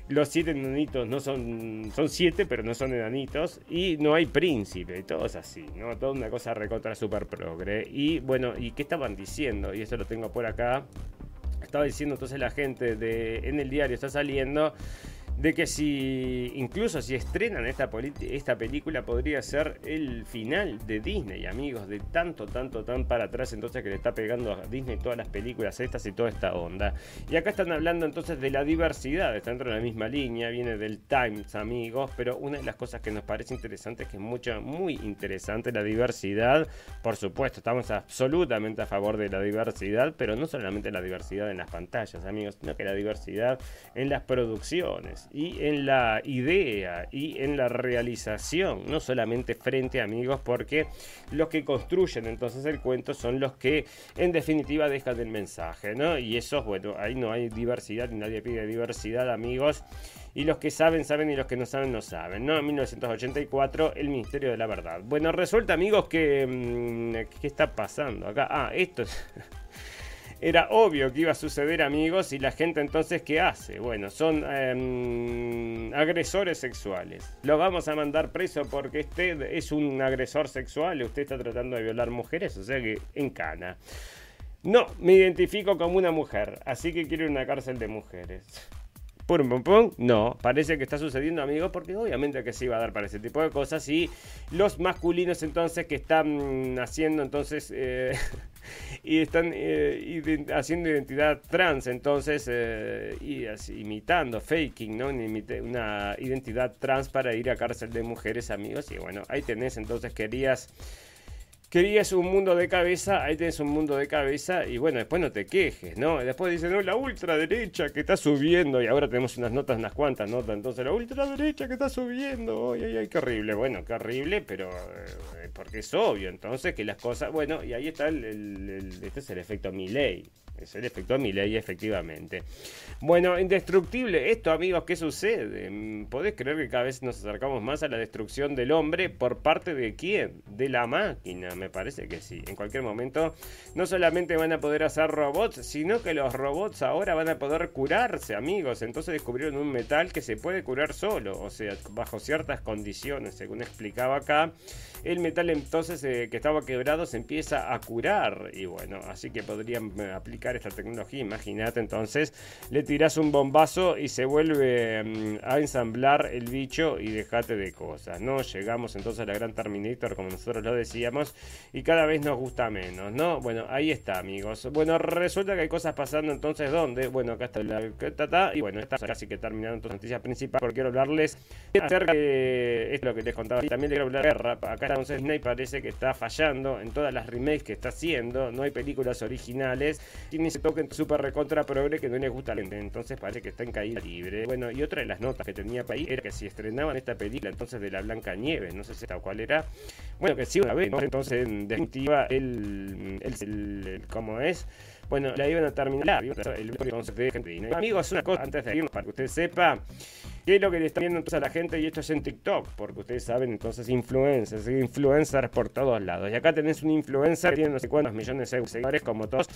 Los siete enanitos no son, son siete, pero no son enanitos. Y no hay príncipe, y todo es así, ¿no? Toda una cosa recontra super progre. Y bueno, ¿y qué estaban diciendo? Y esto lo tengo por acá. Estaba diciendo entonces la gente de en el diario está saliendo de que si incluso si estrenan esta, esta película podría ser el final de Disney, amigos, de tanto, tanto, tan para atrás entonces que le está pegando a Disney todas las películas estas y toda esta onda. Y acá están hablando entonces de la diversidad, está dentro de la misma línea, viene del Times, amigos, pero una de las cosas que nos parece interesante es que es mucho, muy interesante la diversidad. Por supuesto, estamos absolutamente a favor de la diversidad, pero no solamente la diversidad en las pantallas, amigos, sino que la diversidad en las producciones y en la idea y en la realización, no solamente frente a amigos, porque los que construyen entonces el cuento son los que en definitiva dejan el mensaje, ¿no? Y eso, bueno, ahí no hay diversidad, nadie pide diversidad, amigos. Y los que saben, saben y los que no saben, no saben, ¿no? En 1984, el Ministerio de la Verdad. Bueno, resulta, amigos, que... Mm, ¿Qué está pasando acá? Ah, esto es... [LAUGHS] Era obvio que iba a suceder, amigos, y la gente entonces, ¿qué hace? Bueno, son em, agresores sexuales. Lo vamos a mandar preso porque usted es un agresor sexual y usted está tratando de violar mujeres, o sea que en cana. No, me identifico como una mujer, así que quiero una cárcel de mujeres. Pum, pum, pum. No, parece que está sucediendo, amigos, porque obviamente que se iba a dar para ese tipo de cosas. Y los masculinos, entonces, que están haciendo, entonces, eh, [LAUGHS] y están eh, haciendo identidad trans, entonces, eh, y imitando, faking, ¿no? Una identidad trans para ir a cárcel de mujeres, amigos. Y bueno, ahí tenés, entonces, querías querías un mundo de cabeza, ahí tenés un mundo de cabeza y bueno, después no te quejes, ¿no? Después dicen, no, la ultraderecha que está subiendo y ahora tenemos unas notas, unas cuantas notas, entonces la ultraderecha que está subiendo, ay, ay, ay, qué horrible, bueno, qué horrible, pero eh, porque es obvio, entonces que las cosas, bueno, y ahí está el, este es el efecto Milley, es el efecto ley, efectivamente. Bueno, indestructible. Esto, amigos, ¿qué sucede? Mm, ¿Podés creer que cada vez nos acercamos más a la destrucción del hombre por parte de quién? De la máquina, me parece que sí. En cualquier momento, no solamente van a poder hacer robots, sino que los robots ahora van a poder curarse, amigos. Entonces descubrieron un metal que se puede curar solo, o sea, bajo ciertas condiciones, según explicaba acá. El metal entonces eh, que estaba quebrado se empieza a curar. Y bueno, así que podrían eh, aplicar esta tecnología. Imagínate entonces, le tiras un bombazo y se vuelve mm, a ensamblar el bicho y dejate de cosas, ¿no? Llegamos entonces a la gran Terminator, como nosotros lo decíamos, y cada vez nos gusta menos, ¿no? Bueno, ahí está, amigos. Bueno, resulta que hay cosas pasando entonces, ¿dónde? Bueno, acá está la y bueno, está casi que terminando entonces noticias principales, porque quiero hablarles acerca de esto lo que les contaba. También quiero hablar de guerra. Acá entonces Disney parece que está fallando en todas las remakes que está haciendo, no hay películas originales tiene ese toque super recontra progre que no les gusta la gente. Entonces parece que está en caída libre. Bueno, y otra de las notas que tenía para ahí era que si estrenaban esta película entonces de la Blanca Nieve, no sé si tal cual era. Bueno, que sí una vez, entonces en definitiva el, el, el, ¿cómo es? Bueno, la iban a terminar. El de Amigos, una cosa antes de irnos para que usted sepa. ¿Qué es lo que le está viendo entonces a la gente? Y esto es en TikTok, porque ustedes saben, entonces influencers, influencers por todos lados. Y acá tenés un influencer que tiene no sé cuántos millones de seguidores como todos.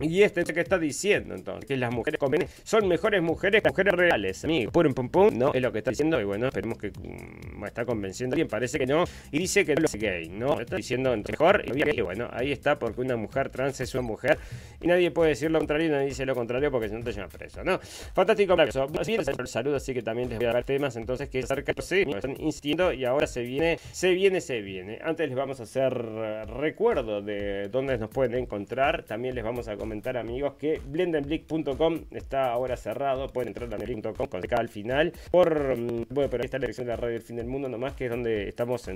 Y este que está diciendo entonces que las mujeres son mejores mujeres que mujeres reales, amigo. Pum, pum, pum, no, es lo que está diciendo. Y bueno, esperemos que mm, está convenciendo a alguien, parece que no. Y dice que no es gay, ¿no? Está diciendo mejor. Y bueno, ahí está, porque una mujer trans es una mujer. Y nadie puede decir lo contrario nadie dice lo contrario porque si no te lleva preso, ¿no? Fantástico, el saludo, así que también les voy a dar temas entonces que acerca sí, están insistiendo y ahora se viene, se viene, se viene. Antes les vamos a hacer eh, recuerdo de dónde nos pueden encontrar. También les vamos a comentar, amigos, que blendenblick.com está ahora cerrado. Pueden entrar a blendenblick.com con acá al final. Por, mm, bueno, pero ahí está la dirección de la radio del fin del mundo nomás, que es donde estamos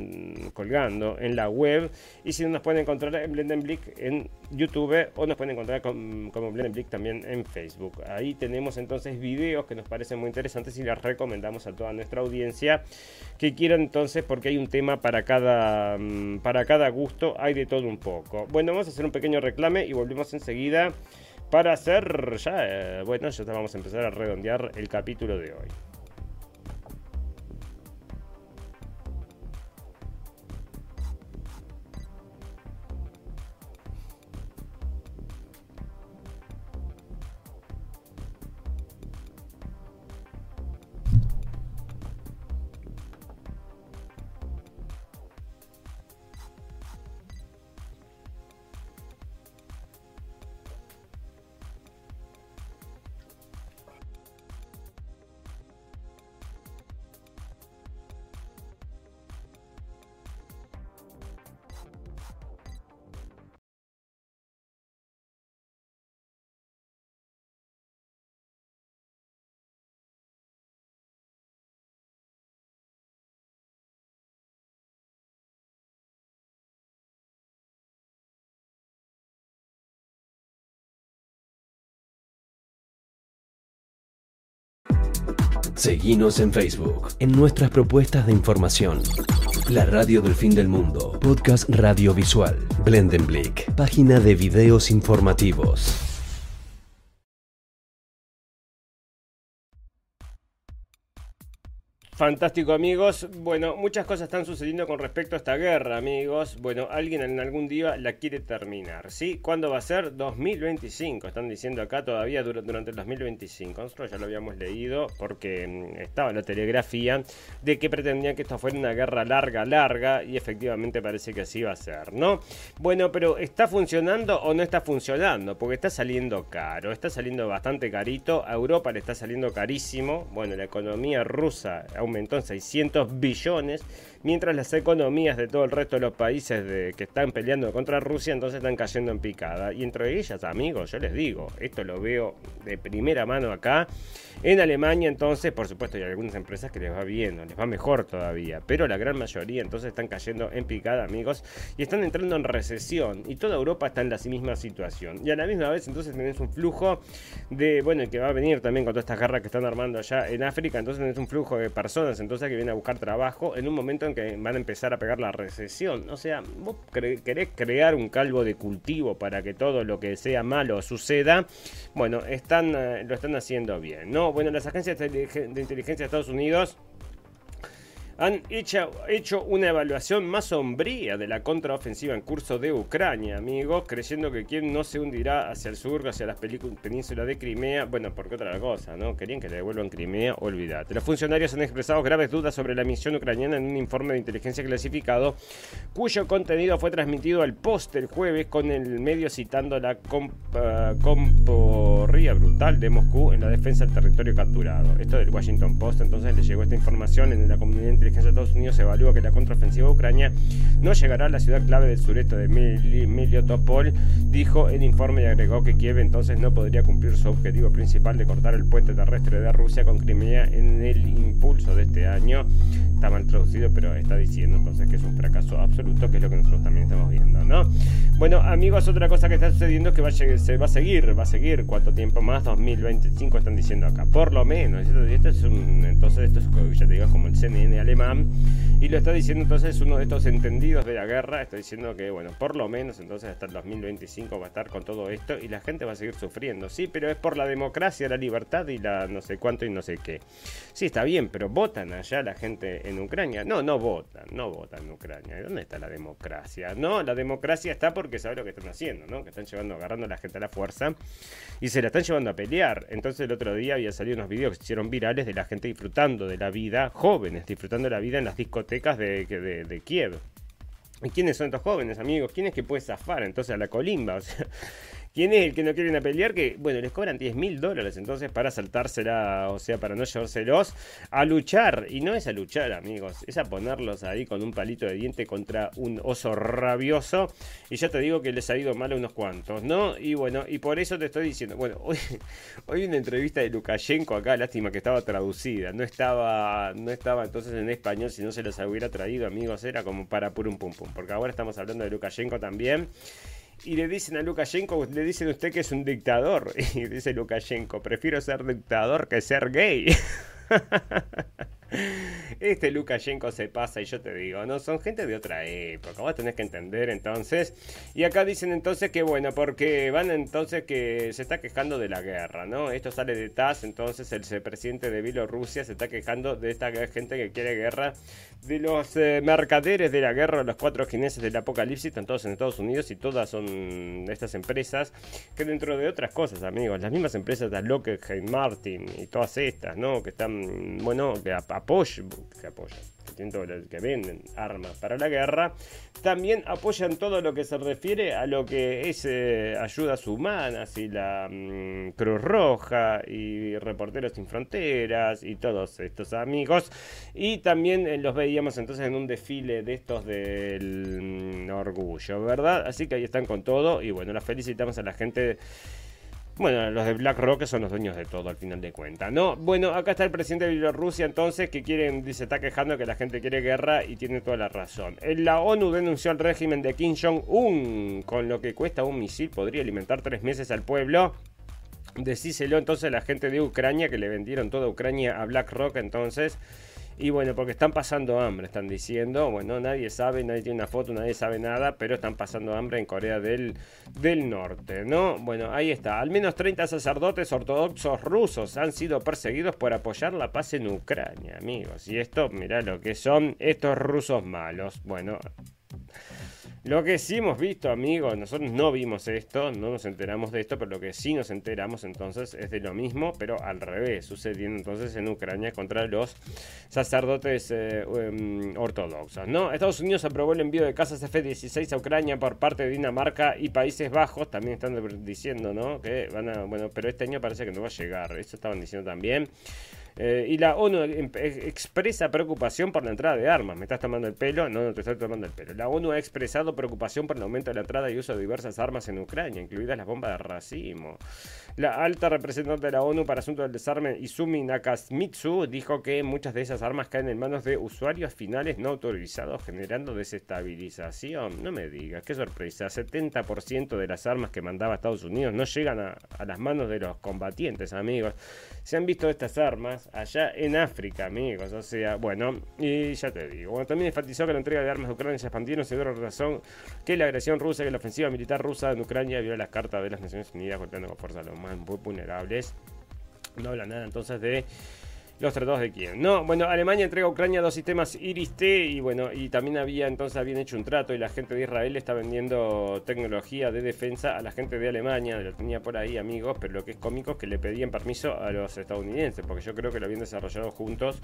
colgando en la web. Y si no nos pueden encontrar en Blendenblick en YouTube o nos pueden encontrar como Blendenblick también en Facebook. Ahí tenemos entonces videos que nos parecen muy interesantes y les recomendamos a toda nuestra audiencia que quieran entonces, porque hay un tema para cada, mm, para cada gusto, hay de todo un poco. Bueno, vamos a hacer un pequeño reclame y volvemos enseguida para hacer ya, eh, bueno, ya vamos a empezar a redondear el capítulo de hoy. Seguinos en Facebook, en nuestras propuestas de información. La radio del fin del mundo, podcast radiovisual, Blendenblick, página de videos informativos. Fantástico amigos. Bueno, muchas cosas están sucediendo con respecto a esta guerra, amigos. Bueno, alguien en algún día la quiere terminar, ¿sí? ¿Cuándo va a ser? 2025. Están diciendo acá todavía durante el 2025. Nosotros ya lo habíamos leído porque mm, estaba la telegrafía de que pretendían que esto fuera una guerra larga, larga y efectivamente parece que así va a ser, ¿no? Bueno, pero ¿está funcionando o no está funcionando? Porque está saliendo caro, está saliendo bastante carito. A Europa le está saliendo carísimo. Bueno, la economía rusa aumentó en 600 billones, mientras las economías de todo el resto de los países de, que están peleando contra Rusia entonces están cayendo en picada. Y entre ellas, amigos, yo les digo, esto lo veo de primera mano acá. En Alemania entonces, por supuesto, hay algunas empresas que les va bien, les va mejor todavía, pero la gran mayoría entonces están cayendo en picada, amigos, y están entrando en recesión. Y toda Europa está en la misma situación. Y a la misma vez entonces tenés un flujo de, bueno, que va a venir también con todas estas guerras que están armando allá en África, entonces tenés un flujo de personas entonces que vienen a buscar trabajo en un momento en que van a empezar a pegar la recesión. O sea, vos querés crear un calvo de cultivo para que todo lo que sea malo suceda. Bueno, están, eh, lo están haciendo bien, ¿no? bueno, las agencias de inteligencia de Estados Unidos han hecho, hecho, una evaluación más sombría de la contraofensiva en curso de Ucrania, amigos, creyendo que quien no se hundirá hacia el sur, hacia la península de Crimea. Bueno, porque otra cosa, ¿no? Querían que le devuelvan Crimea, olvídate. Los funcionarios han expresado graves dudas sobre la misión ucraniana en un informe de inteligencia clasificado, cuyo contenido fue transmitido al post el jueves con el medio citando la comp uh, comporría brutal de Moscú en la defensa del territorio capturado. Esto del Washington Post, entonces le llegó esta información en la comunidad inteligencia de Estados Unidos evalúa que la contraofensiva Ucrania no llegará a la ciudad clave del sureste de Miliotopol, dijo el informe y agregó que Kiev entonces no podría cumplir su objetivo principal de cortar el puente terrestre de Rusia con Crimea en el impulso de este año. Está mal traducido, pero está diciendo entonces que es un fracaso absoluto, que es lo que nosotros también estamos viendo, ¿no? Bueno, amigos, otra cosa que está sucediendo es que va a, se va a seguir, va a seguir. ¿Cuánto tiempo más? 2025 están diciendo acá, por lo menos. Esto, es un, entonces, esto es, ya te digo, como el CNN Y lo está diciendo entonces uno de estos entendidos de la guerra, está diciendo que, bueno, por lo menos entonces hasta el 2025 va a estar con todo esto y la gente va a seguir sufriendo. Sí, pero es por la democracia, la libertad y la no sé cuánto y no sé qué. Sí, está bien, pero votan allá la gente en Ucrania. No, no votan, no votan en Ucrania. ¿Dónde está la democracia? No, la democracia está porque sabe lo que están haciendo, ¿no? Que están llevando, agarrando a la gente a la fuerza y se la están llevando a pelear. Entonces el otro día había salido unos videos que se hicieron virales de la gente disfrutando de la vida, jóvenes disfrutando de la vida en las discotecas de, de, Kiev. ¿Y quiénes son estos jóvenes, amigos? ¿Quién es que puede zafar entonces a la colimba? O sea, ¿Quién es el que no quieren a pelear? Que, bueno, les cobran 10 mil dólares entonces para saltársela, o sea, para no llevárselos a luchar. Y no es a luchar, amigos, es a ponerlos ahí con un palito de diente contra un oso rabioso. Y ya te digo que les ha ido mal a unos cuantos, ¿no? Y bueno, y por eso te estoy diciendo, bueno, [LAUGHS] hoy, hoy una entrevista de Lukashenko acá, lástima que estaba traducida, no estaba, no estaba entonces en español, si no se los hubiera traído, amigos, era como para un pum pum. Porque ahora estamos hablando de Lukashenko también y le dicen a Lukashenko, le dicen a usted que es un dictador. [LAUGHS] Y dice Lukashenko, prefiero ser dictador que ser gay. [LAUGHS] Este Lukashenko se pasa y yo te digo, no, son gente de otra época, vos tenés que entender entonces. Y acá dicen entonces que bueno, porque van entonces que se está quejando de la guerra, ¿no? Esto sale de TAS, entonces el presidente de Bielorrusia se está quejando de esta gente que quiere guerra, de los eh, mercaderes de la guerra, los cuatro jineses del apocalipsis, están todos en Estados Unidos y todas son estas empresas que dentro de otras cosas, amigos, las mismas empresas de Lockheed Martin y todas estas, ¿no? Que están, bueno, que apoyan, que apoyan, que venden armas para la guerra, también apoyan todo lo que se refiere a lo que es eh, ayudas humanas y la mm, Cruz Roja y Reporteros Sin Fronteras y todos estos amigos. Y también eh, los veíamos entonces en un desfile de estos del mm, orgullo, ¿verdad? Así que ahí están con todo y bueno, las felicitamos a la gente. Bueno, los de BlackRock son los dueños de todo al final de cuentas, ¿no? Bueno, acá está el presidente de Bielorrusia entonces que quieren, dice, está quejando que la gente quiere guerra y tiene toda la razón. La ONU denunció al régimen de Kim Jong-un con lo que cuesta un misil podría alimentar tres meses al pueblo Decíselo entonces a la gente de Ucrania que le vendieron toda Ucrania a BlackRock entonces. Y bueno, porque están pasando hambre, están diciendo. Bueno, nadie sabe, nadie tiene una foto, nadie sabe nada, pero están pasando hambre en Corea del, del Norte, ¿no? Bueno, ahí está. Al menos 30 sacerdotes ortodoxos rusos han sido perseguidos por apoyar la paz en Ucrania, amigos. Y esto, mirá lo que son estos rusos malos. Bueno. Lo que sí hemos visto, amigos, nosotros no vimos esto, no nos enteramos de esto, pero lo que sí nos enteramos entonces es de lo mismo, pero al revés, sucediendo entonces en Ucrania contra los sacerdotes eh, em, ortodoxos. ¿no? Estados Unidos aprobó el envío de casas F-16 a Ucrania por parte de Dinamarca y Países Bajos, también están diciendo, ¿no? Que van a, bueno, pero este año parece que no va a llegar, eso estaban diciendo también. Eh, y la ONU em, expresa preocupación por la entrada de armas. ¿Me estás tomando el pelo? No, no te estoy tomando el pelo. La ONU ha expresado preocupación por el aumento de la entrada y uso de diversas armas en Ucrania, incluidas las bombas de racimo. La alta representante de la ONU para Asuntos del Desarme, Izumi Nakamitsu, dijo que muchas de esas armas caen en manos de usuarios finales no autorizados, generando desestabilización. No me digas, qué sorpresa. 70% de las armas que mandaba Estados Unidos no llegan a las manos de los combatientes, amigos. Se han visto estas armas allá en África, amigos. O sea, bueno, y ya te digo. Bueno, también enfatizó que la entrega de armas de Ucrania se expandió se dio razón que la agresión rusa y la ofensiva militar rusa en Ucrania viola las cartas de las Naciones Unidas golpeando con fuerza a los más vulnerables. No habla nada entonces de los tratados de Kiev. No, bueno, Alemania entrega a Ucrania dos sistemas Iris-T y bueno, y también había entonces habían hecho un trato y la gente de Israel está vendiendo tecnología de defensa a la gente de Alemania, lo tenía por ahí amigos, pero lo que es cómico es que le pedían permiso a los estadounidenses, porque yo creo que lo habían desarrollado juntos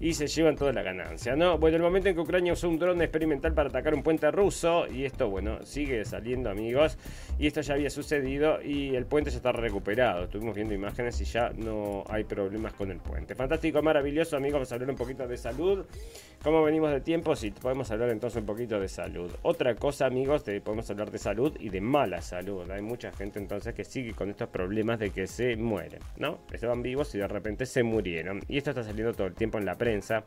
y se llevan toda la ganancia, ¿no? Bueno, el momento en que Ucrania usó un dron experimental para atacar un puente ruso y esto, bueno, sigue saliendo amigos y esto ya había sucedido y el puente ya está recuperado, estuvimos viendo imágenes y ya no hay problemas con el puente. Fantástico maravilloso, amigos. Vamos a hablar un poquito de salud. ¿Cómo venimos de tiempo? Sí, podemos hablar entonces un poquito de salud. Otra cosa, amigos, podemos hablar de salud y de mala salud. Hay mucha gente entonces que sigue con estos problemas de que se mueren, ¿no? Estaban vivos y de repente se murieron. Y esto está saliendo todo el tiempo en la prensa.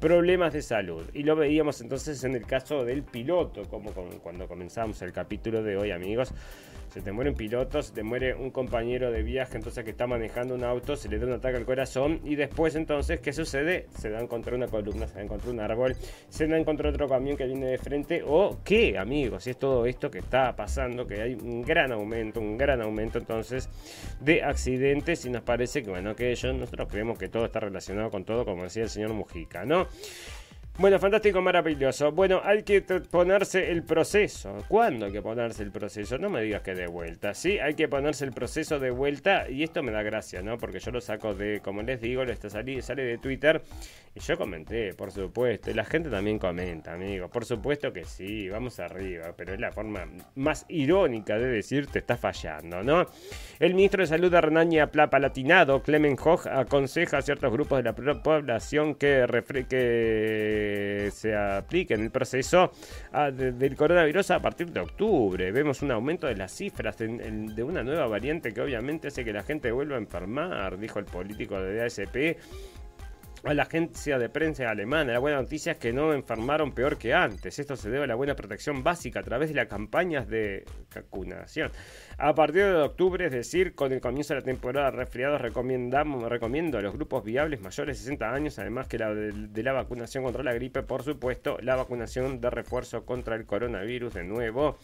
Problemas de salud. Y lo veíamos entonces en el caso del piloto, como cuando comenzamos el capítulo de hoy, amigos se te muere un piloto, se te muere un compañero de viaje, entonces que está manejando un auto, se le da un ataque al corazón y después entonces, ¿qué sucede? Se dan contra una columna, se dan contra un árbol, se dan contra otro camión que viene de frente o qué, amigos, y es todo esto que está pasando, que hay un gran aumento, un gran aumento entonces de accidentes y nos parece que bueno, que ellos, nosotros creemos que todo está relacionado con todo, como decía el señor Mujica, ¿no? Bueno, fantástico, maravilloso. Bueno, hay que ponerse el proceso. ¿Cuándo hay que ponerse el proceso? No me digas que de vuelta. Sí, hay que ponerse el proceso de vuelta. Y esto me da gracia, ¿no? Porque yo lo saco de, como les digo, lo está sale, sale de Twitter. Y yo comenté, por supuesto. Y la gente también comenta, amigo. Por supuesto que sí, vamos arriba. Pero es la forma más irónica de decir te está fallando, ¿no? El ministro de Salud de Renania Palatinado, Clemen Hoch, aconseja a ciertos grupos de la población que, que se aplique en el proceso ah, del coronavirus a partir de octubre. Vemos un aumento de las cifras de una nueva variante que obviamente hace que la gente vuelva a enfermar, dijo el político de DASP a la agencia de prensa alemana. La buena noticia es que no enfermaron peor que antes. Esto se debe a la buena protección básica a través de las campañas de vacunación. A partir de octubre, es decir, con el comienzo de la temporada de resfriados, recomendamos, recomiendo a los grupos viables mayores de 60 años, además que la de, la vacunación contra la gripe, por supuesto, la vacunación de refuerzo contra el coronavirus de nuevo.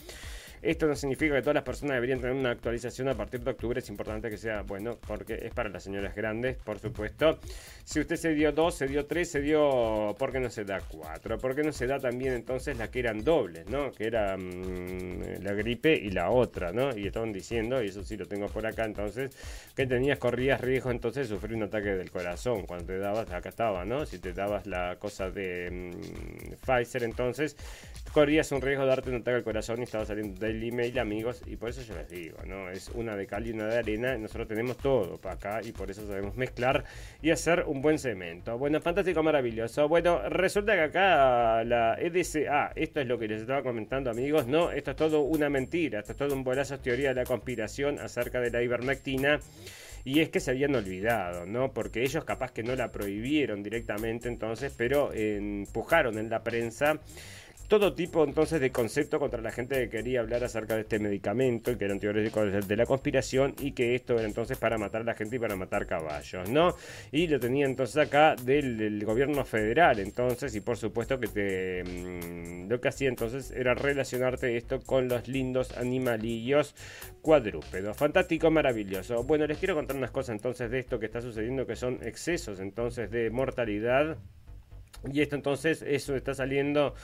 Esto no significa que todas las personas deberían tener una actualización a partir de octubre. Es importante que sea bueno, porque es para las señoras grandes, por supuesto. Si usted se dio dos, se dio tres, se dio. ¿Por qué no se da cuatro? ¿Por qué no se da también entonces las que eran dobles, ¿no? Que era mm, la gripe y la otra, ¿no? Y estaban diciendo, y eso sí lo tengo por acá, entonces, que tenías, corrías riesgo entonces de sufrir un ataque del corazón. Cuando te dabas, acá estaba, ¿no? Si te dabas la cosa de mm, Pfizer, entonces corrías un riesgo de darte un ataque al corazón y estaba saliendo del email, amigos, y por eso yo les digo, ¿no? Es una de cal y una de arena, nosotros tenemos todo para acá y por eso sabemos mezclar y hacer un buen cemento. Bueno, fantástico, maravilloso. Bueno, resulta que acá la EDCA, esto es lo que les estaba comentando, amigos, no, esto es todo una mentira, esto es todo un bolazo teoría de la conspiración acerca de la ivermectina. Y es que se habían olvidado, ¿no? Porque ellos capaz que no la prohibieron directamente entonces, pero empujaron en la prensa todo tipo entonces de concepto contra la gente que quería hablar acerca de este medicamento y que eran teóricos de la conspiración y que esto era entonces para matar a la gente y para matar caballos, ¿no? Y lo tenía entonces acá del, gobierno federal, entonces, y por supuesto que te mm, lo que hacía entonces era relacionarte esto con los lindos animalillos cuadrúpedos. Fantástico, maravilloso. Bueno, les quiero contar unas cosas entonces de esto que está sucediendo, que son excesos entonces de mortalidad. Y esto entonces, eso está saliendo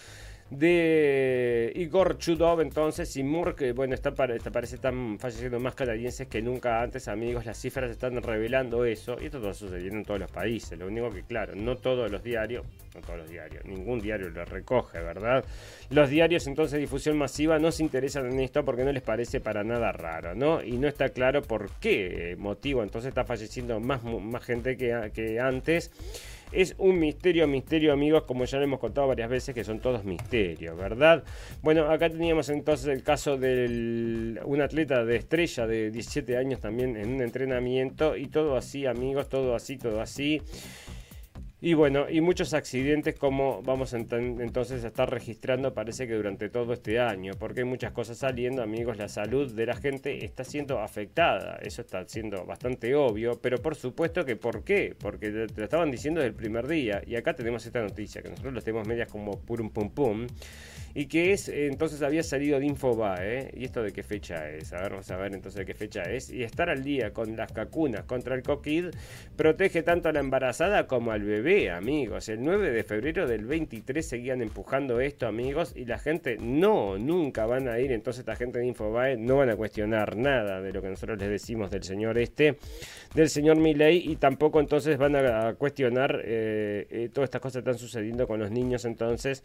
de Igor Chudov entonces y Moore que bueno está, parece están falleciendo más canadienses que nunca antes amigos las cifras están revelando eso y esto está sucediendo en todos los países lo único que claro no todos los diarios no todos los diarios ningún diario lo recoge verdad los diarios entonces de difusión masiva no se interesan en esto porque no les parece para nada raro no y no está claro por qué motivo entonces está falleciendo más, más gente que, que antes es un misterio, misterio amigos, como ya lo hemos contado varias veces, que son todos misterios, ¿verdad? Bueno, acá teníamos entonces el caso de un atleta de estrella de 17 años también en un entrenamiento y todo así amigos, todo así, todo así. Y bueno, y muchos accidentes como vamos entonces a estar registrando parece que durante todo este año, porque hay muchas cosas saliendo, amigos, la salud de la gente está siendo afectada, eso está siendo bastante obvio, pero por supuesto que ¿por qué? Porque te lo estaban diciendo desde el primer día, y acá tenemos esta noticia, que nosotros lo tenemos medias como purum pum pum, y que es, entonces había salido de Infobae, ¿y esto de qué fecha es? A ver, vamos a ver entonces de qué fecha es, y estar al día con las cacunas contra el COVID protege tanto a la embarazada como al bebé, amigos. El 9 de febrero del 23 seguían empujando esto, amigos, y la gente no, nunca van a ir, entonces esta gente de Infobae no van a cuestionar nada de lo que nosotros les decimos del señor este, del señor Milley, y tampoco entonces van a cuestionar eh, eh, todas estas cosas que están sucediendo con los niños entonces,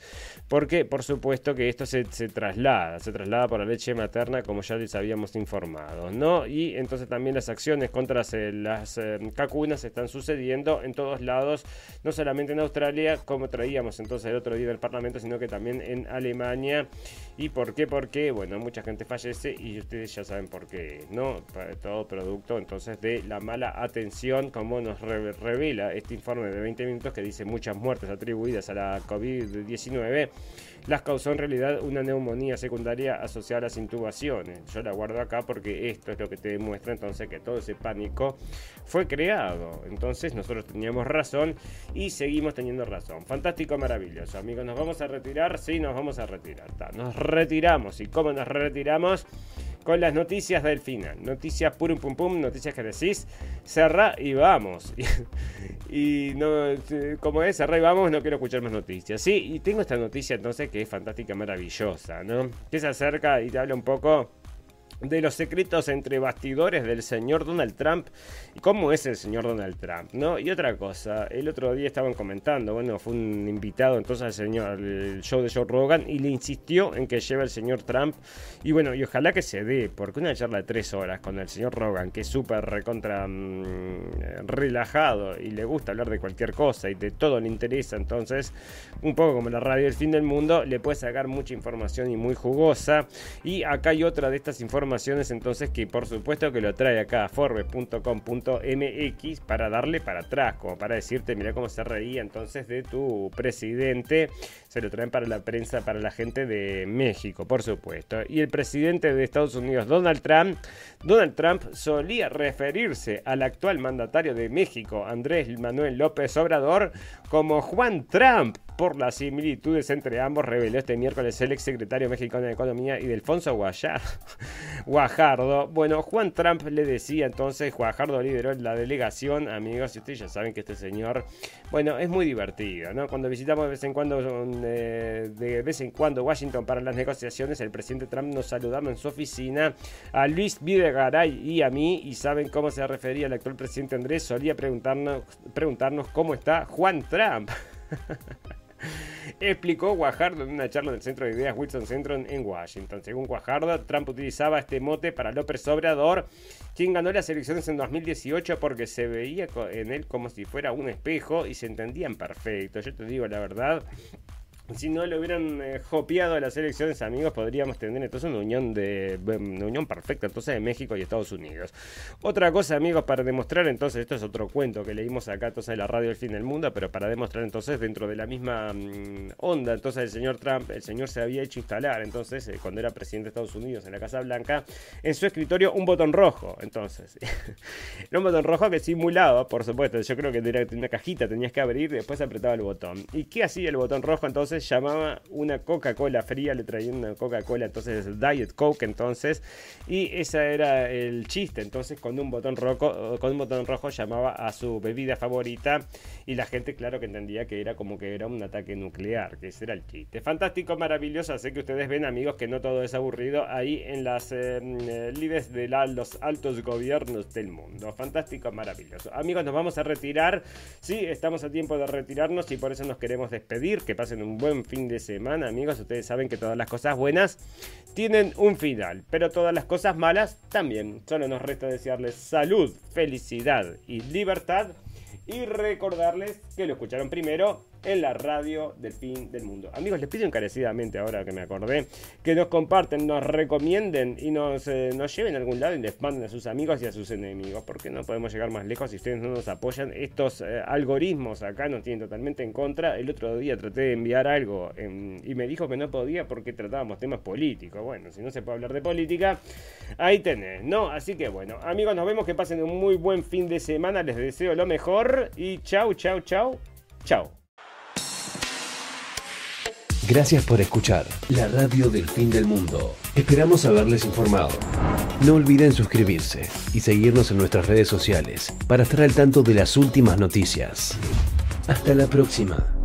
porque por supuesto que esto se, traslada, se traslada por la leche materna como ya les habíamos informado, ¿no? Y entonces también las acciones contra las eh, cacunas están sucediendo en todos lados, no solamente en Australia, como traíamos entonces el otro día del Parlamento, sino que también en Alemania. ¿Y por qué? Porque, bueno, mucha gente fallece y ustedes ya saben por qué, ¿no? Todo producto entonces de la mala atención, como nos revela este informe de 20 minutos que dice muchas muertes atribuidas a la COVID-19 las causó en realidad una neumonía secundaria asociada a las intubaciones. Yo la guardo acá porque esto es lo que te demuestra entonces que todo ese pánico fue creado. Entonces nosotros teníamos razón y seguimos teniendo razón. Fantástico, maravilloso. Amigos, nos vamos a retirar. Sí, nos vamos a retirar. Nos retiramos. ¿Y cómo nos retiramos? Con las noticias del final. Noticias purum pum pum, noticias que decís, y vamos. [LAUGHS] y no, como es, cerra y vamos, no quiero escuchar más noticias. Sí, y tengo esta noticia entonces que es fantástica, maravillosa, ¿no? Que se acerca y te habla un poco de los secretos entre bastidores del señor Donald Trump y cómo es el señor Donald Trump, ¿no? Y otra cosa, el otro día estaban comentando, bueno, fue un invitado entonces al señor al show de Joe Rogan y le insistió en que lleve el señor Trump y bueno, y ojalá que se dé, porque una charla de tres horas con el señor Rogan, que es súper recontra mm, relajado y le gusta hablar de cualquier cosa y de todo le interesa, entonces, un poco como la radio del fin del mundo, le puede sacar mucha información y muy jugosa y acá hay otra de estas informaciones entonces que por supuesto que lo trae acá a forbes.com.mx para darle para atrás, como para decirte, mira cómo se reía entonces de tu presidente. Se lo traen para la prensa, para la gente de México, por supuesto. Y el presidente de Estados Unidos, Donald Trump, Donald Trump solía referirse al actual mandatario de México, Andrés Manuel López Obrador, como Juan Trump por las similitudes entre ambos, reveló este miércoles el ex secretario mexicano de Economía y Delfonso [LAUGHS] Guajardo. Bueno, Juan Trump le decía entonces, Guajardo lideró la delegación, amigos, y ustedes ya saben que este señor, bueno, es muy divertido, ¿no? Cuando visitamos de vez en cuando, eh, de vez en cuando Washington para las negociaciones, el presidente Trump nos saludaba en su oficina a Luis Videgaray y a mí, y saben cómo se refería el actual presidente Andrés, solía preguntarnos, preguntarnos cómo está Juan Trump. [LAUGHS] Explicó Guajardo en una charla del Centro de Ideas Wilson Centrum en Washington. Según Guajardo, Trump utilizaba este mote para López Obrador, quien ganó las elecciones en 2018 porque se veía en él como si fuera un espejo y se entendían perfecto. Yo te digo la verdad, si no le hubieran eh, a las elecciones, amigos, podríamos tener entonces una unión de una unión perfecta entonces de México y Estados Unidos. Otra cosa, amigos, para demostrar entonces, esto es otro cuento que leímos acá entonces en la radio del fin del mundo, pero para demostrar entonces dentro de la misma mm, onda, entonces el señor Trump, el señor se había hecho instalar entonces eh, cuando era presidente de Estados Unidos en la Casa Blanca, en su escritorio un botón rojo, entonces. [LAUGHS] un botón rojo que simulaba, por supuesto, yo creo que era una cajita, tenías que abrir y después apretaba el botón. ¿Y qué hacía el botón rojo entonces? Llamaba una Coca-Cola fría, le traían una Coca-Cola, entonces Diet Coke entonces, y ese era el chiste, entonces con un botón rojo, con un botón rojo llamaba a su bebida favorita y la gente claro que entendía que era como que era un ataque nuclear, que ese era el chiste. Fantástico, maravilloso, sé que ustedes ven amigos que no todo es aburrido ahí en las eh, líderes de los altos gobiernos del mundo. Fantástico, maravilloso. Amigos, nos vamos a retirar. Sí, estamos a tiempo de retirarnos y por eso nos queremos despedir. Que pasen un buen buen fin de semana, amigos. Ustedes saben que todas las cosas buenas tienen un final, pero todas las cosas malas también. Solo nos resta desearles salud, felicidad y libertad y recordarles que lo escucharon primero en la radio del fin del mundo. Amigos, les pido encarecidamente, ahora que me acordé, que nos comparten, nos recomienden y nos, eh, nos lleven a algún lado y les manden a sus amigos y a sus enemigos, porque no podemos llegar más lejos si ustedes no nos apoyan. Estos eh, algoritmos acá nos tienen totalmente en contra. El otro día traté de enviar algo y me dijo que no podía porque tratábamos temas políticos. Bueno, si no se puede hablar de política, ahí tenés, ¿no? Así que bueno, amigos, nos vemos que pasen un muy buen fin de semana. Les deseo lo mejor y chau, chau, chau, chau. Gracias por escuchar la radio del fin del mundo. Esperamos haberles informado. No olviden suscribirse y seguirnos en nuestras redes sociales para estar al tanto de las últimas noticias. Hasta la próxima.